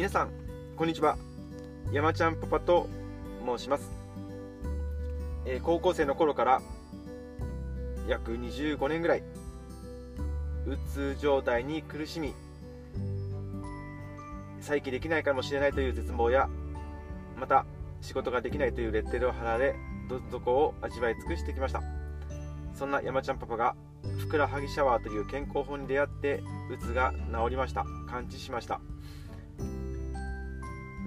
皆さんこんにちは。山ちゃんパパと申します、えー、高校生の頃から約25年ぐらいうつ状態に苦しみ再起できないかもしれないという絶望やまた仕事ができないというレッテルを貼られど底を味わい尽くしてきました。そんな山ちゃんパパがふくらはぎシャワーという健康法に出会ってうつが治りました。完治しました。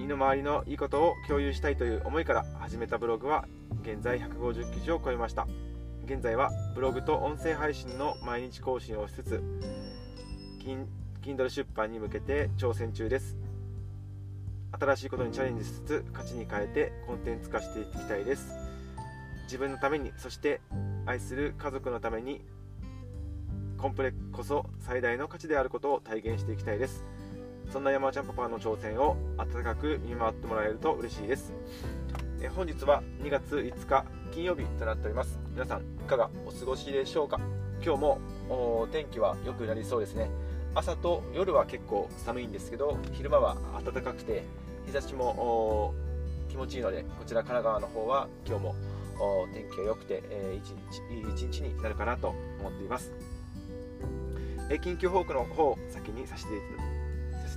身の回りのいいことを共有したいという思いから始めたブログは現在150記事を超えました。現在はブログと音声配信の毎日更新をしつつ Kindle 出版に向けて挑戦中です。新しいことにチャレンジしつつ価値に変えてコンテンツ化していきたいです。自分のためにそして愛する家族のためにコンプレックこそ最大の価値であることを体現していきたいです。そんな山ちゃんパパの挑戦を温かく見守ってもらえると嬉しいです。え本日は2月5日金曜日となっております。皆さんいかがお過ごしでしょうか？今日も天気は良くなりそうですね。朝と夜は結構寒いんですけど昼間は暖かくて日差しも気持ちいいのでこちら神奈川の方は今日も天気が良くて、えー、いい一日になるかなと思っています、えー、緊急報告の方を先にさせてさせ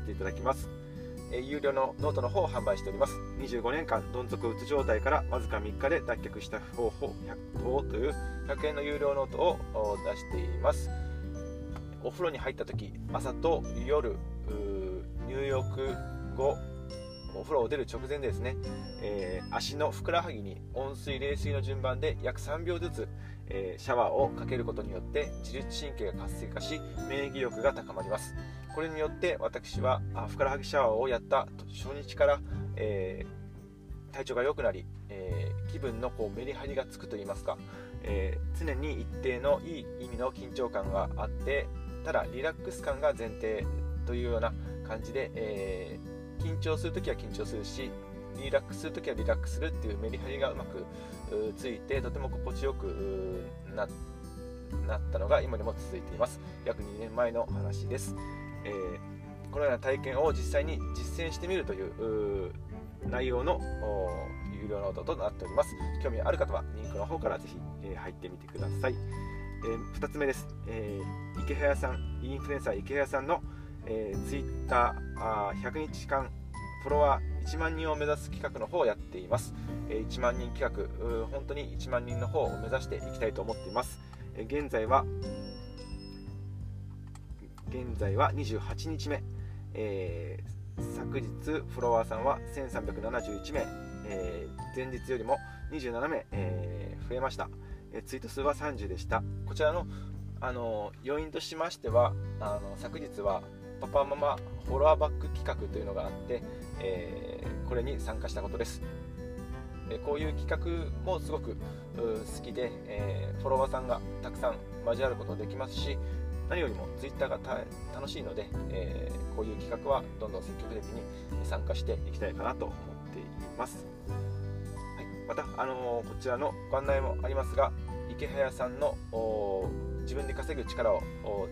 ていただきます。え有料のノートの方を販売しております。25年間どん底うつ状態からわずか3日で脱却した方法100という100円の有料ノートを出しています。お風呂に入った時朝と夜入浴後お風呂を出る直前ですね、えー、足のふくらはぎに温水冷水の順番で約3秒ずつ、えー、シャワーをかけることによって自律神経が活性化し免疫力が高まります。これによって私はふくらはぎシャワーをやった初日から、えー、体調が良くなり、えー、気分のこうメリハリがつくといいますか、え、常に一定のいい意味の緊張感があってただリラックス感が前提というような感じで、え緊張するときは緊張するしリラックスするときはリラックスするっていうメリハリがうまくついてとても心地よくなったのが今でも続いています。約2年前の話です。えー、このような体験を実際に実践してみるという内容の有料ノートとなっております。興味ある方はリンクの方からぜひ、えー、入ってみてください、えー、2つ目です、えー、池早さんインフルエンサー池早さんの、えー、Twitter あ100日間フォロワー1万人を目指す企画の方をやっています、え1万人企画本当に1万人の方を目指していきたいと思っています、え現在は現在は28日目、えー、昨日フォロワーさんは1371名、えー、前日よりも27名、えー、増えました、えツイート数は30でした。こちらのあの要因としましてはあの昨日はパパママフォロワーバック企画というのがあって、えこれに参加したことです。えこういう企画もすごく好きで、えフォロワーさんがたくさん交わることができますし何よりも Twitter が楽しいので、えー、こういう企画はどんどん積極的に参加していきたいかなと思っています、はい、また、あのー、こちらのご案内もありますが池早さんの自分で稼ぐ力を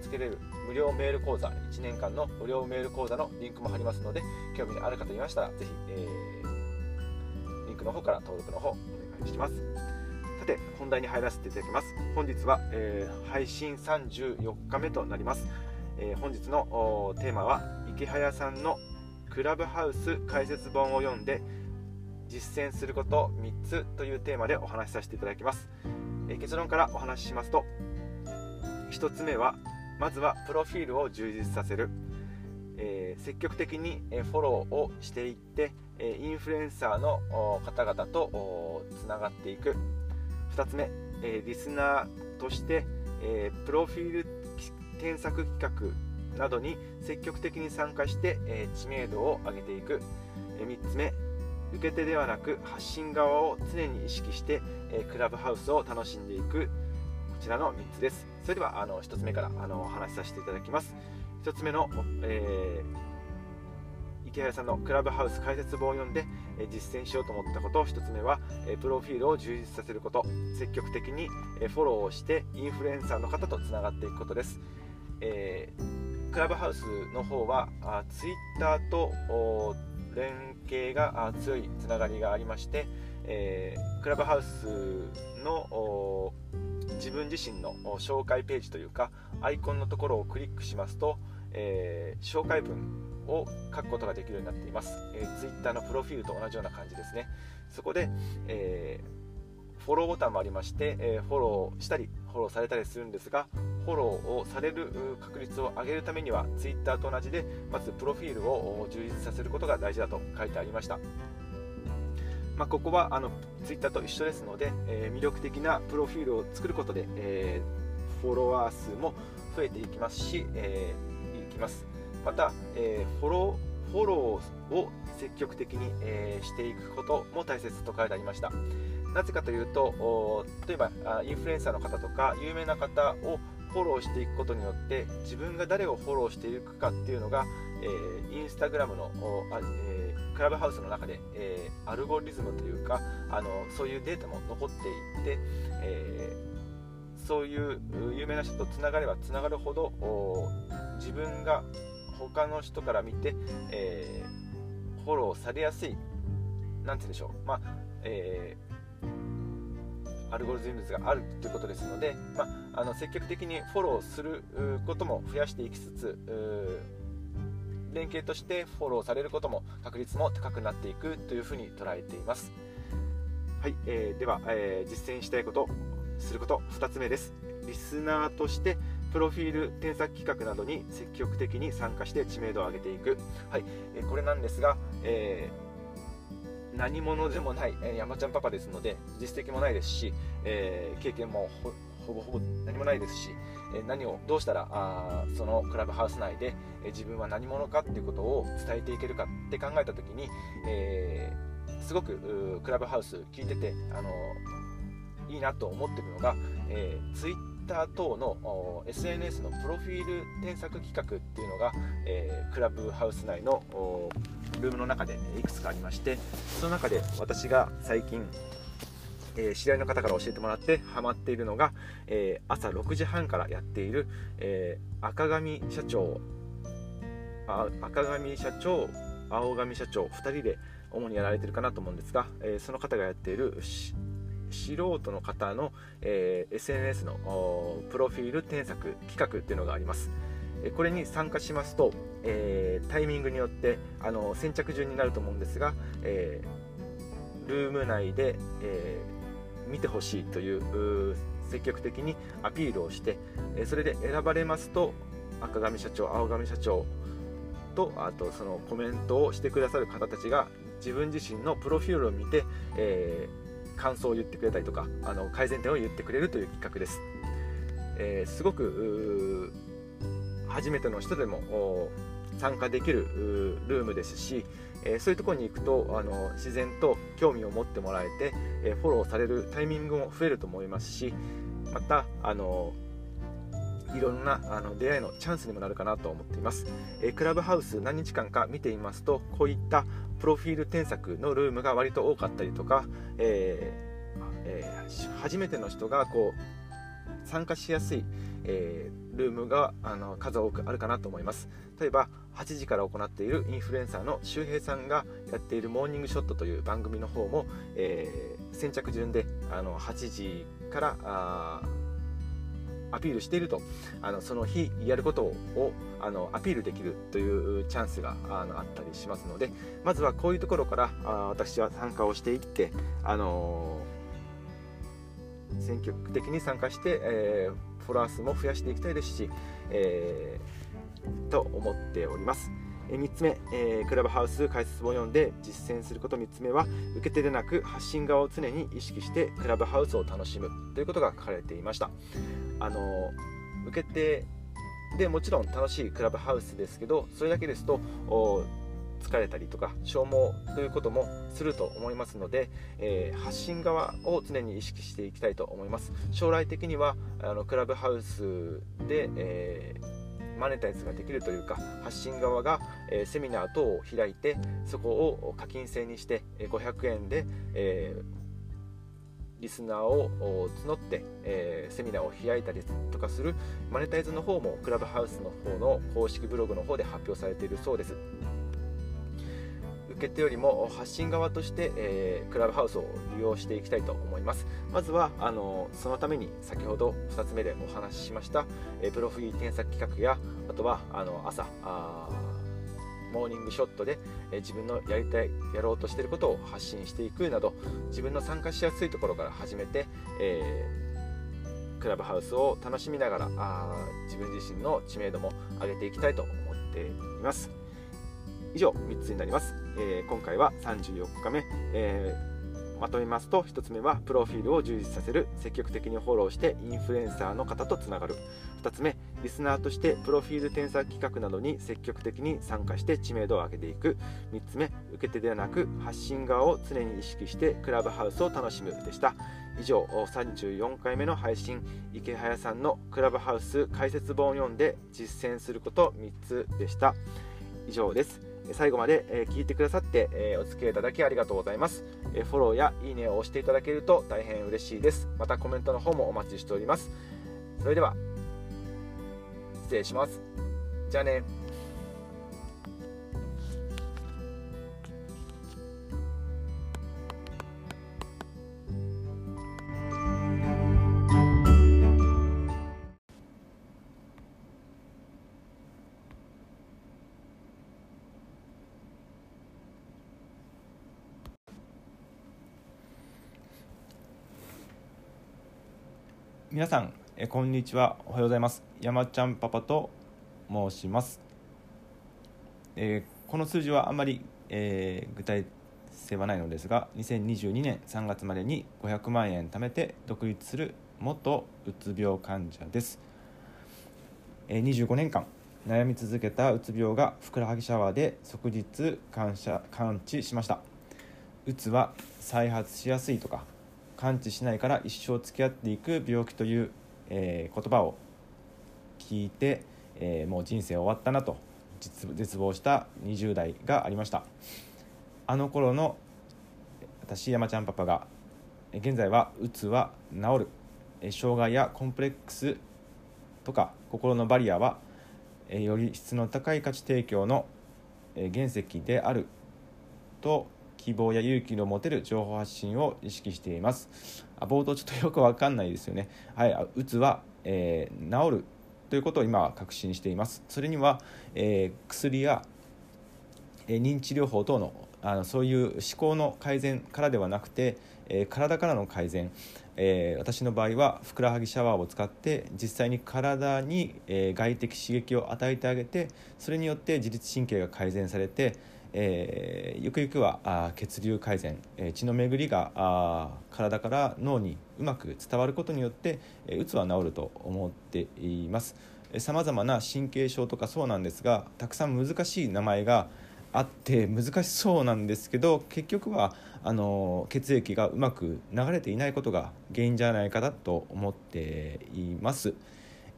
つけれる無料メール講座1年間の無料メール講座のリンクも貼りますので興味のある方いましたらぜひ、えー、リンクの方から登録の方お願いします。さて本題に入らせていただきます。本日は、えー、配信34日目となります、えー、本日のテーマは池早さんのクラブハウス解説本を読んで実践すること3つというテーマでお話しさせていただきます、えー、結論からお話ししますと1つ目はまずはプロフィールを充実させる、えー、積極的にフォローをしていってインフルエンサーの方々とつながっていく。2つ目、リスナーとして、プロフィール検索企画などに積極的に参加して、知名度を上げていく、3つ目受け手ではなく発信側を常に意識して、クラブハウスを楽しんでいく。ちらの3つです。それではあの1つ目からあのお話しさせていただきます。1つ目の、えー池原さんのクラブハウス解説本を読んで、え実践しようと思ったこと。1つ目は、えプロフィールを充実させること。積極的に、えフォローをしてインフルエンサーの方とつながっていくことです、えー、クラブハウスの方はあ Twitter と連携が強いつながりがありまして、えー、クラブハウスの自分自身の紹介ページというかアイコンのところをクリックしますと、えー、紹介文を書くことができるようになっています、えー、Twitter のプロフィールと同じような感じですね。そこで、えー、フォローボタンもありまして、えフォローしたりフォローされたりするんですがフォローをされる確率を上げるためには Twitter と同じでまずプロフィールを充実させることが大事だと書いてありました。まあ、ここはあの Twitter と一緒ですので、えー、魅力的なプロフィールを作ることで、えー、フォロワー数も増えていきますし、えー、いきます。また、えフォローフォローを積極的に、えしていくことも大切と書いてありました。なぜかというと例えばインフルエンサーの方とか有名な方をフォローしていくことによって自分が誰をフォローしていくかっていうのが、えー、インスタグラムの、えー、クラブハウスの中で、えー、アルゴリズムというかあのそういうデータも残っていって、えそういう有名な人とつながればつながるほど自分が他の人から見て、えーフォローされやすいなんて言うんでしょう、まあえアルゴリズムがあるということですので、まあ、あの積極的にフォローすることも増やしていきつつ連携としてフォローされることも確率も高くなっていくというふうに捉えています。はい、えー、では、えー、実践したいことすること2つ目です。リスナーとしてプロフィール添削企画などに積極的に参加して知名度を上げていく、はいえー、これなんですが、えー何者でもない、えー、山ちゃんパパですので実績もないですし、えー、経験もほぼほぼ何もないですし、え、何をどうしたらあそのクラブハウス内で、え自分は何者かっていうことを伝えていけるかって考えた時に、えすごくクラブハウス聞いてて、あのいいなと思ってるのが、えー、Twitter 等の SNS のプロフィール添削企画っていうのが、えークラブハウス内のルームの中でいくつかありましてその中で私が最近、えー、知り合いの方から教えてもらってハマっているのが、えー、朝6時半からやっている、えー、赤髪社長あ赤髪社長青髪社長2人で主にやられてるかなと思うんですが、えその方がやっている素人の方の、え SNS のプロフィール添削企画っていうのがあります。これに参加しますと、えー、タイミングによってあの先着順になると思うんですが、えー、ルーム内で、えー、見てほしいという積極的にアピールをしてそれで選ばれますと赤髪社長青髪社長とあとそのコメントをしてくださる方たちが自分自身のプロフィールを見て、えー、感想を言ってくれたりとかあの改善点を言ってくれるという企画です、えー、すごく初めての人でも参加できるルームですし、えそういうところに行くとあの自然と興味を持ってもらえて、えフォローされるタイミングも増えると思いますしまたあのいろんなあの出会いのチャンスにもなるかなと思っています、えクラブハウス何日間か見ていますとこういったプロフィール添削のルームが割と多かったりとか、ええー、初めての人がこう参加しやすい、えー、ルームがあの数多くあるかなと思います。例えば8時から行っているインフルエンサーの周平さんがやっている「モーニングショット」という番組の方も、えー、先着順であの8時からアピールしているとあのその日やることをあのアピールできるというチャンスがあのあったりしますのでまずはこういうところからあ私は参加をしていって、あのー、積極的に参加して、えーフォロワー数も増やしていきたいですし、えー、と思っております。3つ目、えー、クラブハウス解説本を読んで実践すること。3つ目は受け手でなく発信側を常に意識してクラブハウスを楽しむということが書かれていました。あの受け手でもちろん楽しいクラブハウスですけどそれだけですと疲れたりとか消耗ということもすると思いますので、えー、発信側を常に意識していきたいと思います。将来的にはあのクラブハウスで、えー、マネタイズができるというか発信側が、え、セミナー等を開いてそこを課金制にして500円で、えリスナーを募って、え、セミナーを開いたりとかするマネタイズの方もクラブハウスの方の公式ブログの方で発表されているそうです。受け手よりも発信側として、えー、クラブハウスを利用していきたいと思いますまずはあのそのために先ほど2つ目でお話ししました、えー、プロフィール添削企画やあとはあの朝モーニングショットで、え自分のやりたいやろうとしてることを発信していくなど自分の参加しやすいところから始めて、えー、クラブハウスを楽しみながらあ自分自身の知名度も上げていきたいと思っています。以上3つになります、えー、今回は34日目、えー、まとめますと1つ目はプロフィールを充実させる。積極的にフォローしてインフルエンサーの方とつながる。2つ目リスナーとしてプロフィール添削企画などに積極的に参加して知名度を上げていく。3つ目受け手ではなく発信側を常に意識してクラブハウスを楽しむ。でした。以上34回目の配信池早さんのクラブハウス解説本を読んで実践すること3つでした。以上です。最後まで聞いてくださってお付き合いいただきありがとうございます。フォローやいいねを押していただけると大変嬉しいです。またコメントの方もお待ちしております。それでは、失礼します。じゃあね。皆さんえこんにちは。おはようございます。山ちゃんパパと申します、えー、この数字はあんまり、えー、具体性はないのですが2022年3月までに500万円貯めて独立する元うつ病患者です、えー、25年間悩み続けたうつ病がふくらはぎシャワーで即日感謝完治しました。うつは再発しやすいとか完治しないから一生付き合っていく病気という、えー、言葉を聞いて、えー、もう人生終わったなと絶望した20代がありました。あの頃の私山ちゃんパパが現在はうつは治る。障害やコンプレックスとか心のバリアはより質の高い価値提供の原石であると希望や勇気の持てる情報発信を意識しています。あ冒頭ちょっとよくわかんないですよね。はいうつは、えー、治るということを今は確信しています。それには、えー、薬や、えー、認知療法等のあのそういう思考の改善からではなくて、えー、体からの改善、えー、私の場合はふくらはぎシャワーを使って実際に体に、えー、外的刺激を与えてあげてそれによって自律神経が改善されて、えー、ゆくゆくはあ血流改善、えー、血の巡りがあ体から脳にうまく伝わることによって、えー、うつは治ると思っていますさまざまな神経症とかそうなんですがたくさん難しい名前があって難しそうなんですけど結局はあの血液がうまく流れていないことが原因じゃないかなと思っています。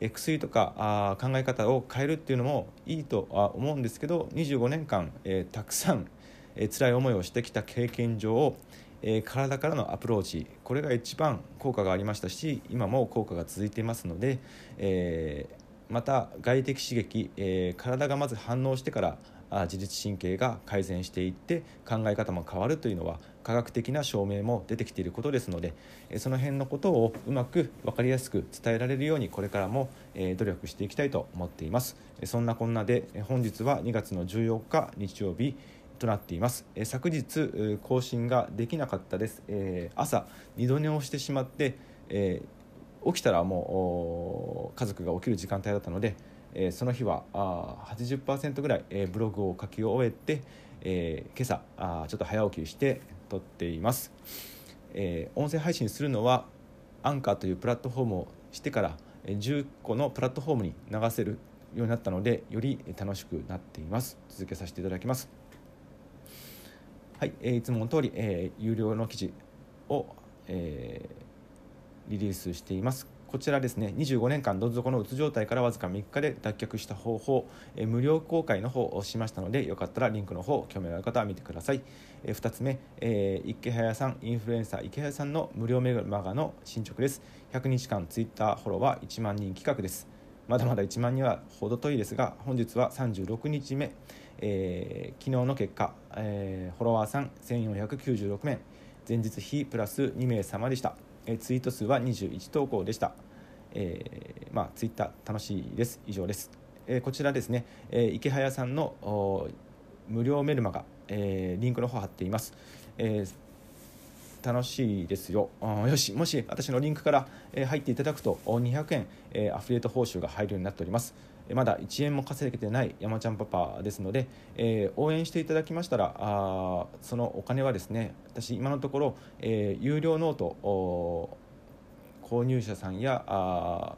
薬とか考え方を変えるっていうのもいいとは思うんですけど25年間、えー、たくさん、えー、辛い思いをしてきた経験上、えー、体からのアプローチこれが一番効果がありましたし今も効果が続いていますので、え、また外的刺激、え、体がまず反応してから自律神経が改善していって考え方も変わるというのは科学的な証明も出てきていることですのでその辺のことをうまく分かりやすく伝えられるようにこれからも努力していきたいと思っています。そんなこんなで本日は2月の14日日曜日となっています。昨日更新ができなかったです。朝二度寝をしてしまって起きたらもう家族が起きる時間帯だったのでえ、その日はあ80%ぐらい、え、ブログを書き終えて、え、今朝あちょっと早起きして撮っています、えー、音声配信するのはアンカーというプラットフォームをしてから10個のプラットフォームに流せるようになったのでより楽しくなっています。続けさせていただきます。はい、えー、いつもの通り、えー、有料の記事を、えー、リリースしています。こちらですね25年間どん底のうつ状態からわずか3日で脱却した方法、え無料公開の方をしましたのでよかったらリンクの方興味がある方は見てください、え2つ目、えー、池早さんインフルエンサー池早さんの無料メガの進捗です。100日間ツイッターフォロワー1万人企画です。まだまだ1万人は程遠いですが本日は36日目、えー、昨日の結果、えー、フォロワーさん1496名。前日比プラス2名様でした。えツイート数は21投稿でした、えー、まあ、ツイッター楽しいです。以上です、えー、こちらですね、えー、イケハヤさんの無料メルマガ、えリンクの方貼っています、え楽しいですよ。よしもし私のリンクから、え入っていただくと200円、えアフィリエイト報酬が入るようになっております。まだ1円も稼げてない山ちゃんパパですので、えー、応援していただきましたらあそのお金はですね私今のところ、えー、有料ノート購入者さんやあ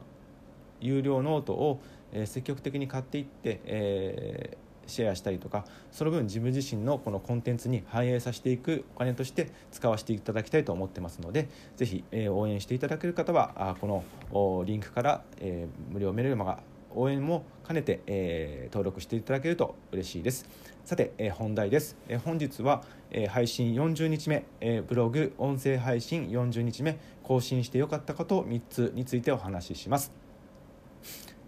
有料ノートを、えー、積極的に買っていって、えー、シェアしたりとかその分自分自身のこのコンテンツに反映させていくお金として使わせていただきたいと思ってますのでぜひ、えー、応援していただける方はあこのリンクから、えー、無料メルマガ応援も兼ねて、えー、登録していただけると嬉しいです。さて、えー、本題です、えー、本日は、え配信40日目、えブログ音声配信40日目更新してよかったこと3つについてお話しします。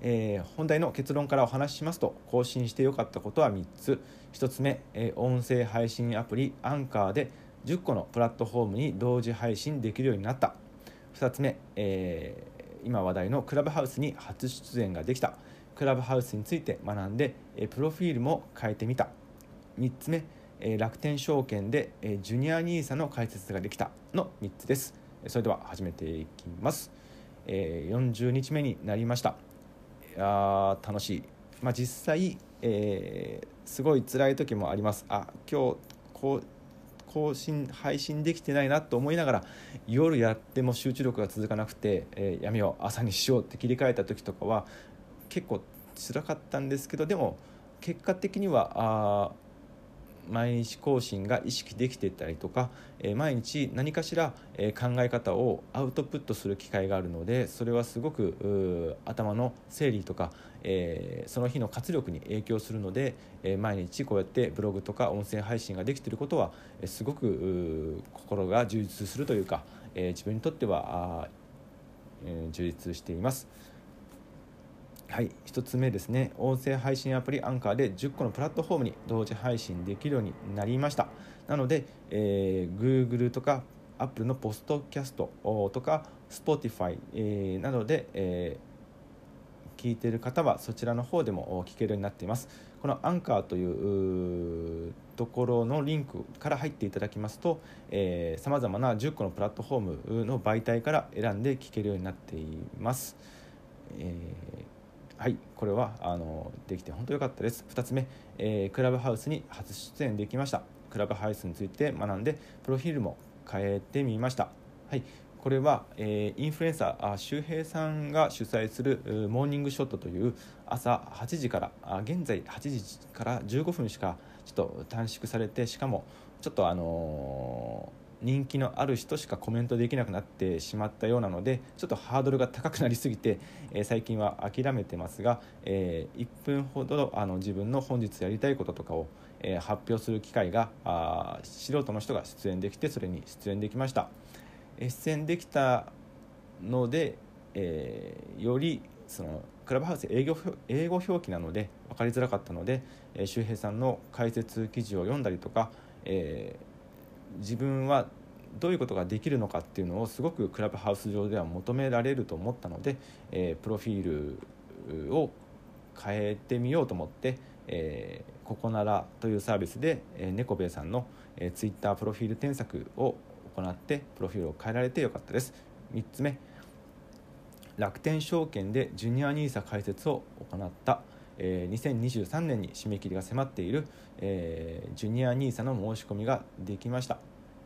えー、本題の結論からお話ししますと更新してよかったことは3つ。1つ目、えー、音声配信アプリアンカーで10個のプラットフォームに同時配信できるようになった。2つ目、え今話題のクラブハウスに初出演ができた。クラブハウスについて学んでプロフィールも変えてみた。3つ目楽天証券でジュニア NISA の解説ができたの3つです。それでは始めていきます。40日目になりました。いや楽しい、まあ、実際、えー、すごい辛い時もあります。あ今日こう更新配信できてないなと思いながら夜やっても集中力が続かなくて、えー、闇を朝にしようって切り替えた時とかは結構辛かったんですけどでも結果的にはあ毎日更新が意識できていたりとか、え、毎日何かしら、え、考え方をアウトプットする機会があるのでそれはすごく頭の整理とか、え、その日の活力に影響するので、え毎日こうやってブログとか音声配信ができていることは、えすごく心が充実するというか、え自分にとってはあ、え充実しています。はい、1つ目ですね。音声配信アプリアンカーで10個のプラットフォームに同時配信できるようになりました。なので、えー、Google とか Apple のポストキャストとか Spotify、えー、などで、えー、聞いている方はそちらの方でも聞けるようになっています。このアンカーというところのリンクから入っていただきますとさまざまな10個のプラットフォームの媒体から選んで聞けるようになっています、えーはいこれはあのできて本当良かったです。2つ目、えー、クラブハウスに初出演できました。クラブハウスについて学んでプロフィールも変えてみました。はいこれは、えー、インフルエンサー周平さんが主催するモーニングショットという朝8時からあ現在8時から15分しかちょっと短縮されてしかもちょっとあのー人気のある人しかコメントできなくなってしまったようなのでちょっとハードルが高くなりすぎて、え、最近は諦めてますが、え、1分ほどあの自分の本日やりたいこととかを、え、発表する機会があ素人の人が出演できてそれに出演できました、え出演できたので、えよりそのクラブハウス英語英語表記なので分かりづらかったので、え周平さんの解説記事を読んだりとか、えー自分はどういうことができるのかっていうのをすごくクラブハウス上では求められると思ったので、えー、プロフィールを変えてみようと思って、えー、ここならというサービスで、えー、猫兵衛さんの、えー、ツイッタープロフィール添削を行ってプロフィールを変えられてよかったです。3つ目楽天証券でジュニア NISA 開設を行った。え、2023年に締め切りが迫っている、え、ジュニア NISA の申し込みができました。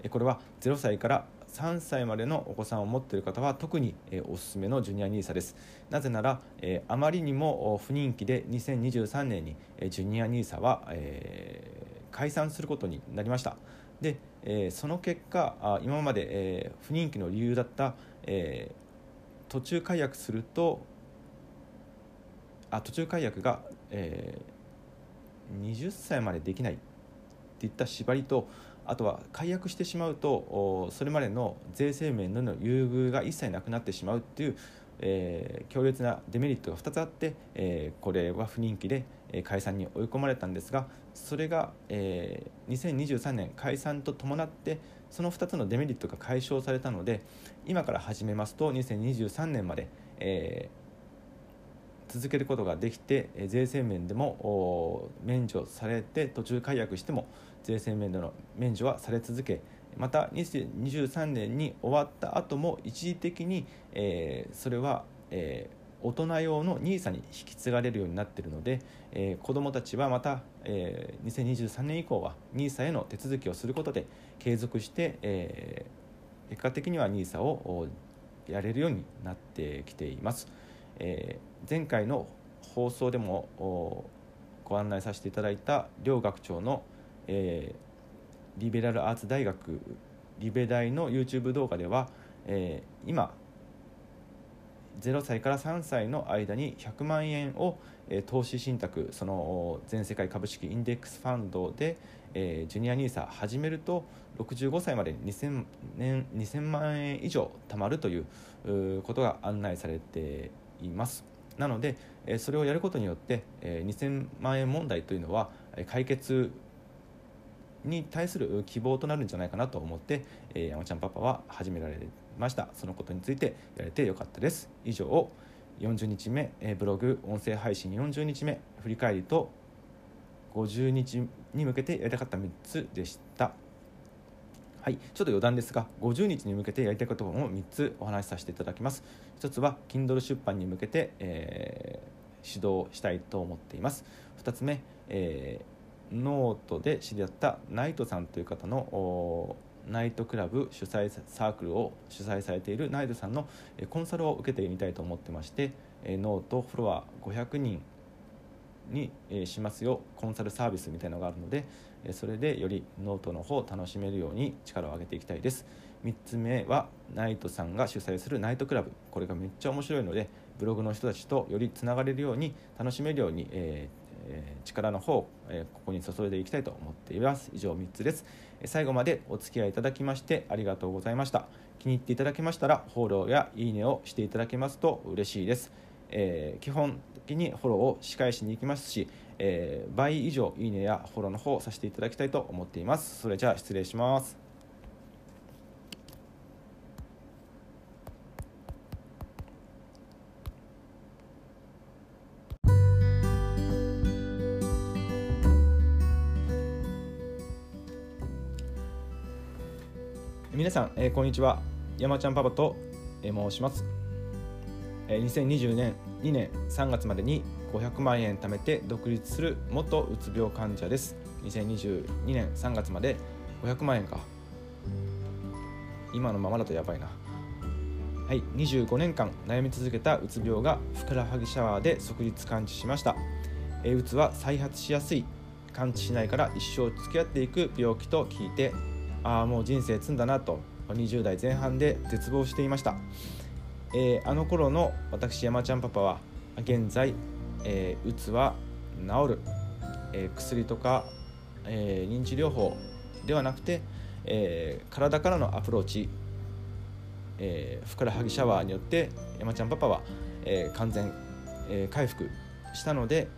これは0歳から3歳までのお子さんを持っている方は特に、え、おすすめのジュニア NISA です。なぜなら、え、あまりにも不人気で2023年に、え、ジュニア NISA は、え、解散することになりました。で、え、その結果今まで、え、不人気の理由だった、え途中解約するとあ途中解約が、えー、20歳までできないっていった縛りとあとは解約してしまうとそれまでの税制面での優遇が一切なくなってしまうっていう、えー、強烈なデメリットが2つあって、えー、これは不人気で解散に追い込まれたんですがそれが、えー、2023年解散と伴ってその2つのデメリットが解消されたので今から始めますと2023年まで、えー、続けることができて税制面でも免除されて途中解約しても税制面での免除はされ続けまた2023年に終わった後も一時的に、え、それは、え、大人用の NISA に引き継がれるようになっているので、え、子どもたちはまた、え、2023年以降は NISA への手続きをすることで継続して、え、結果的には NISA をやれるようになってきています。えー、前回の放送でもご案内させていただいた両学長の、えー、リベラルアーツ大学リベ大の YouTube 動画では、えー、今0歳から3歳の間に100万円を、えー、投資信託その全世界株式インデックスファンドで、えー、ジュニア NISA 始めると65歳まで 2000, 年2000万円以上貯まるということが案内されています。なので、え、それをやることによって、えー、2000万円問題というのは解決に対する希望となるんじゃないかなと思って、え、山ちゃんパパは始められました。そのことについてやれてよかったです。以上40日目、え、ブログ音声配信40日目振り返りと50日に向けてやりたかった3つでした。はい、ちょっと余談ですが50日に向けてやりたいことを3つお話しさせていただきます。1つは Kindle 出版に向けて、えー、指導したいと思っています。2つ目、えーノートで知り合ったナイトさんという方のナイトクラブ主催サークルを主催されているナイトさんのコンサルを受けてみたいと思ってましてノートフォロワー500人にしますよコンサルサービスみたいなのがあるのでそれでよりノートの方を楽しめるように力を上げていきたいです。3つ目はナイトさんが主催するナイトクラブ。これがめっちゃ面白いのでブログの人たちとよりつながれるように楽しめるように、えー力の方、えここに注いでいきたいと思っています。以上3つです。最後までお付き合いいただきましてありがとうございました。気に入っていただけましたらフォローやいいねをしていただけますと嬉しいです、えー、基本的にフォローを仕返しに行きますし、えー、倍以上いいねやフォローの方をさせていただきたいと思っています。それじゃあ失礼します。皆さん、えー、こんにちは。山ちゃんパパと、えー、申します、2020年2年3月までに500万円貯めて独立する元うつ病患者です。2022年3月まで500万円か。今のままだとやばいな。はい、25年間悩み続けたうつ病がふくらはぎシャワーで即日完治しました、えうつは再発しやすい完治しないから一生付き合っていく病気と聞いてああもう人生積んだなと20代前半で絶望していました、えー、あの頃の私山ちゃんパパは現在、えー、うつは治る、えー、薬とか、え認知療法ではなくて、え体からのアプローチ、えふくらはぎシャワーによって山ちゃんパパは、え完全、え回復したので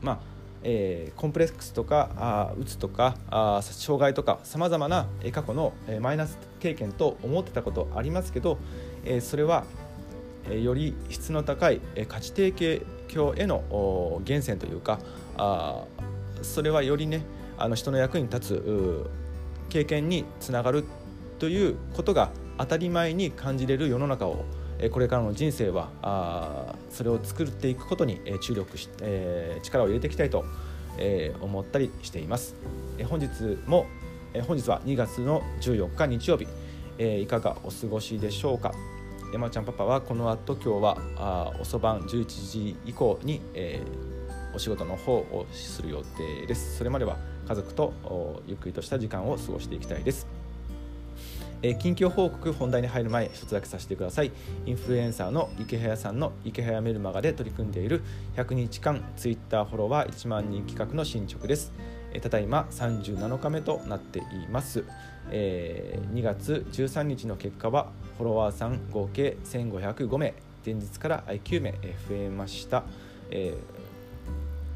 まあえー、コンプレックスとかあうつとかあ障害とかさまざまな過去の、え、マイナス経験と思ってたことありますけど、えー、それは、えー、より質の高い、えー、価値提供への源泉というかあそれはよりねあの人の役に立つ経験につながるということが当たり前に感じれる世の中をこれからの人生はあそれを作っていくことに注力し、えー、力を入れていきたいと、えー、思ったりしています、えー、本日も、えー、本日は2月の14日日曜日、えー、いかがお過ごしでしょうか？山ちゃんパパはこの後今日はあ遅番11時以降に、えー、お仕事の方をする予定です。それまでは家族とゆっくりとした時間を過ごしていきたいです。えー、近況報告本題に入る前一つだけさせてください。インフルエンサーの池早さんの池早メルマガで取り組んでいる100日間ツイッターフォロワー1万人企画の進捗です、え、ただいま37日目となっています、えー、2月13日の結果はフォロワーさん合計1505名前日から9名増えました、え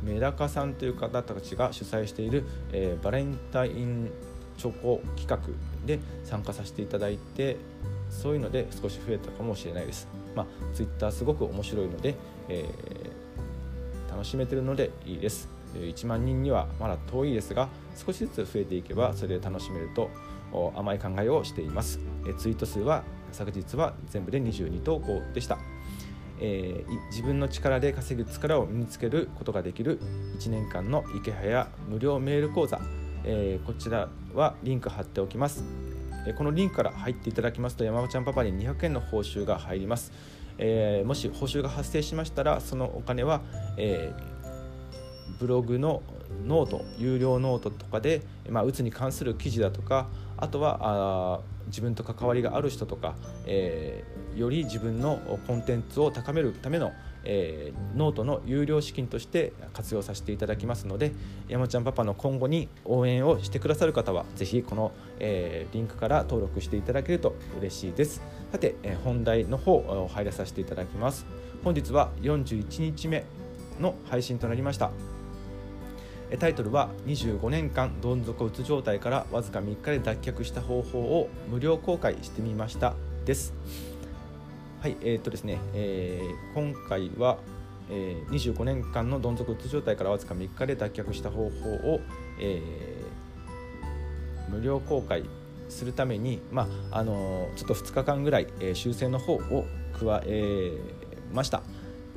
ー、メダカさんという方たちが主催している、えー、バレンタインチョコ企画で参加させていただいてそういうので少し増えたかもしれないです。まあ、Twitter すごく面白いので、えー、楽しめてるのでいいです。1万人にはまだ遠いですが少しずつ増えていけばそれで楽しめると甘い考えをしています。ツイート数は昨日は全部で22投稿でした。えー、自分の力で稼ぐ力を身につけることができる1年間のイケハヤ無料メール講座えー、こちらはリンク貼っておきます、このリンクから入っていただきますと山ちゃんパパに200円の報酬が入ります、えー、もし報酬が発生しましたらそのお金は、えブログのノート有料ノートとかで、まあ、うつに関する記事だとかあとはあ自分と関わりがある人とか、えー、より自分のコンテンツを高めるための、えー、ノートの有料資金として活用させていただきますので山ちゃんパパの今後に応援をしてくださる方はぜひこの、えー、リンクから登録していただけると嬉しいです。さて、え、本題の方入らさせていただきます。本日は41日目の配信となりました。タイトルは25年間どん底うつ状態からわずか3日で脱却した方法を無料公開してみました。です。はいえー、っとですね、えー、今回は、えー、25年間のどん底うつ状態からわずか3日で脱却した方法を、えー、無料公開するために、まああのちょっと2日間ぐらい、えー、修正の方を加えました、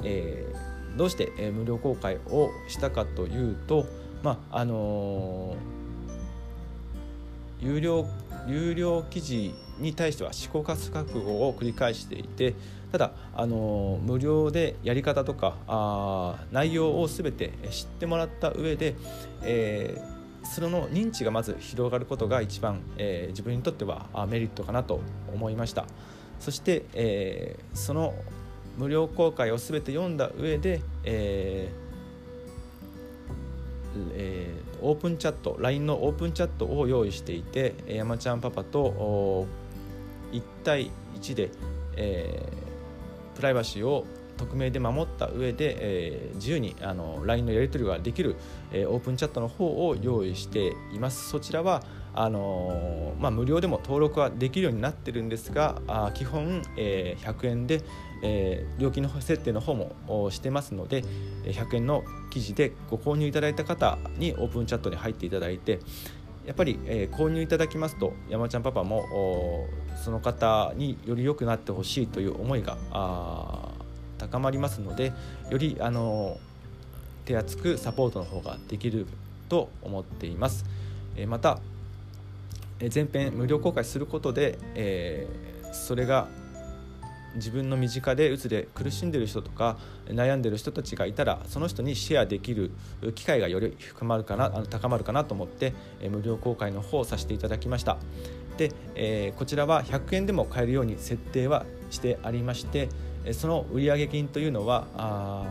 えー、どうして、えー、無料公開をしたかというと、まああのー、有料有料記事に対しては試行錯誤を繰り返していてただ、あのー、無料でやり方とかあ内容を全て知ってもらった上で、えー、その認知がまず広がることが一番、えー、自分にとってはメリットかなと思いました。そして、えー、その無料公開を全て読んだ上で、えーえー、オープンチャット LINE のオープンチャットを用意していて山ちゃんパパと1対1で、えー、プライバシーを匿名で守った上で、えー、自由にあの LINE のやり取りができる、えー、オープンチャットの方を用意しています。そちらはあの、まあ、無料でも登録はできるようになってるんですがあ基本、えー、100円で、えー、料金の設定の方もしてますので100円の記事でご購入いただいた方にオープンチャットに入っていただいてやっぱり、えー、購入いただきますと山ちゃんパパもその方により良くなってほしいという思いが高まりますのでよりあの手厚くサポートの方ができると思っています。え、また前編無料公開することで、えー、それが自分の身近でうつで苦しんでる人とか悩んでる人たちがいたらその人にシェアできる機会がより深まるかなあの高まるかなと思って、え無料公開の方をさせていただきました。で、えー、こちらは100円でも買えるように設定はしてありましてその売上金というのは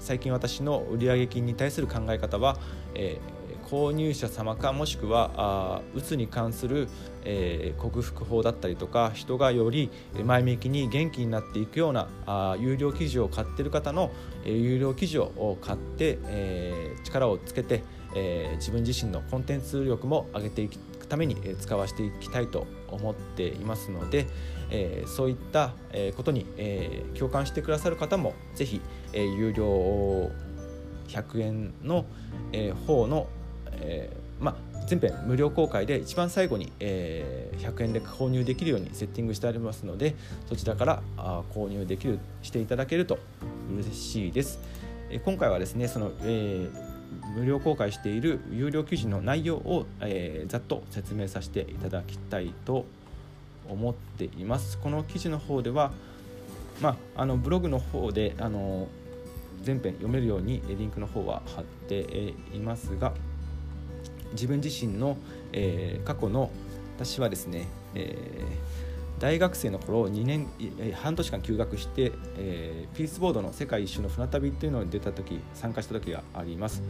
最近私の売上金に対する考え方は、えー購入者様かもしくはうつに関する、えー、克服法だったりとか人がより前向きに元気になっていくようなあ有料記事を買ってる方の、えー、有料記事を買って、えー、力をつけて、えー、自分自身のコンテンツ力も上げていくために使わせていきたいと思っていますので、えー、そういったことに、えー、共感してくださる方もぜひ、えー、有料100円の、えー、方のえー、まあ、全編無料公開で一番最後に、えー、100円で購入できるようにセッティングしてありますのでそちらからあ購入できるしていただけると嬉しいです。えー、今回はですねその、えー無料公開している有料記事の内容を、えー、ざっと説明させていただきたいと思っています。この記事の方では、まあ、あのブログの方であの全編読めるようにリンクの方は貼っていますが自分自身の、えー、過去の私はですねえー、大学生の頃2年半年間休学して、えー、ピースボードの世界一周の船旅っていうのに出た時参加した時があります。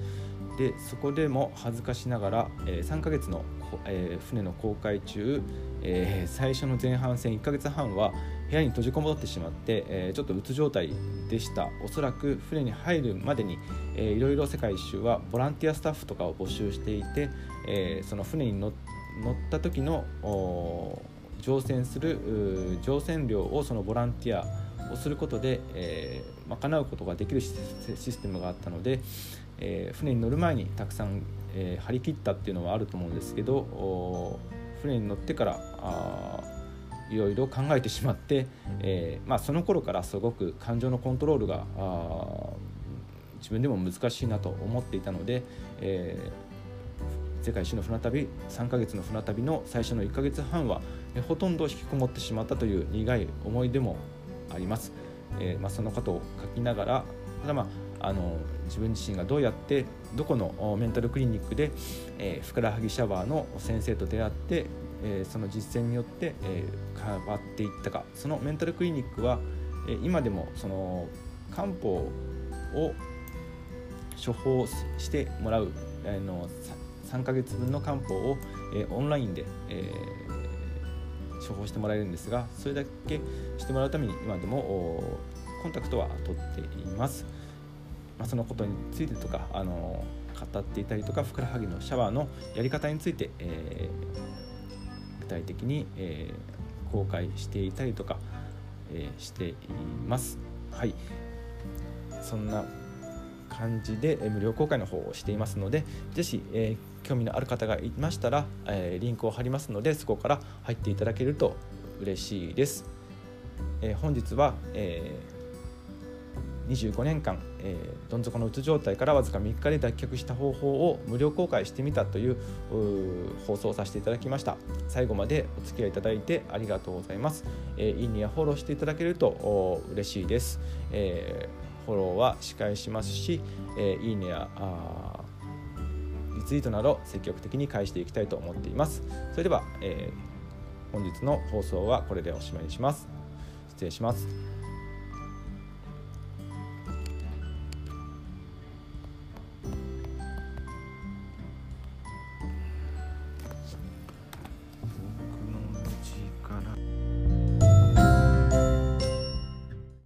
でそこでも恥ずかしながら、え、3ヶ月の、え、船の航海中、え、最初の前半戦1ヶ月半は部屋に閉じこもってしまって、えー、ちょっとうつ状態でした。おそらく船に入るまでに、えー、いろいろ世界一周はボランティアスタッフとかを募集していて、えー、その船に乗った時の乗船する乗船料をそのボランティアをすることで、えー、賄うことができるシステムがあったので、えー、船に乗る前にたくさん、えー、張り切ったっていうのはあると思うんですけど船に乗ってからあいろいろ考えてしまって、えーまあ、その頃からすごく感情のコントロールがあ自分でも難しいなと思っていたので、えー、世界一周の船旅3ヶ月の船旅の最初の1ヶ月半は、えー、ほとんど引きこもってしまったという苦い思い出もあります。えーまあ、そのことを書きながらただまああの自分自身がどうやってどこのメンタルクリニックで、えー、ふくらはぎシャワーの先生と出会って、えー、その実践によって、えー、変わっていったかそのメンタルクリニックは、えー、今でもその漢方を処方してもらうあの3ヶ月分の漢方を、えー、オンラインで、えー、処方してもらえるんですがそれだけしてもらうために今でもコンタクトは取っています。まあ、そのことについてとかあの語っていたりとかふくらはぎのシャワーのやり方について、えー、体的に、えー、公開していたりとか、えー、しています。はいそんな感じで無料公開の方をしていますので是非、えー、興味のある方がいましたら、えー、リンクを貼りますのでそこから入っていただけると嬉しいです。えー、本日は、えー25年間、えー、どん底のうつ状態からわずか3日で脱却した方法を無料公開してみたという放送をさせていただきました。最後までお付き合いいただいてありがとうございます、えー、いいねやフォローしていただけると嬉しいです、えー、フォローは司会しますし、えー、いいねやリツイートなど積極的に返していきたいと思っています。それでは、えー、本日の放送はこれでおしまいにします。失礼します。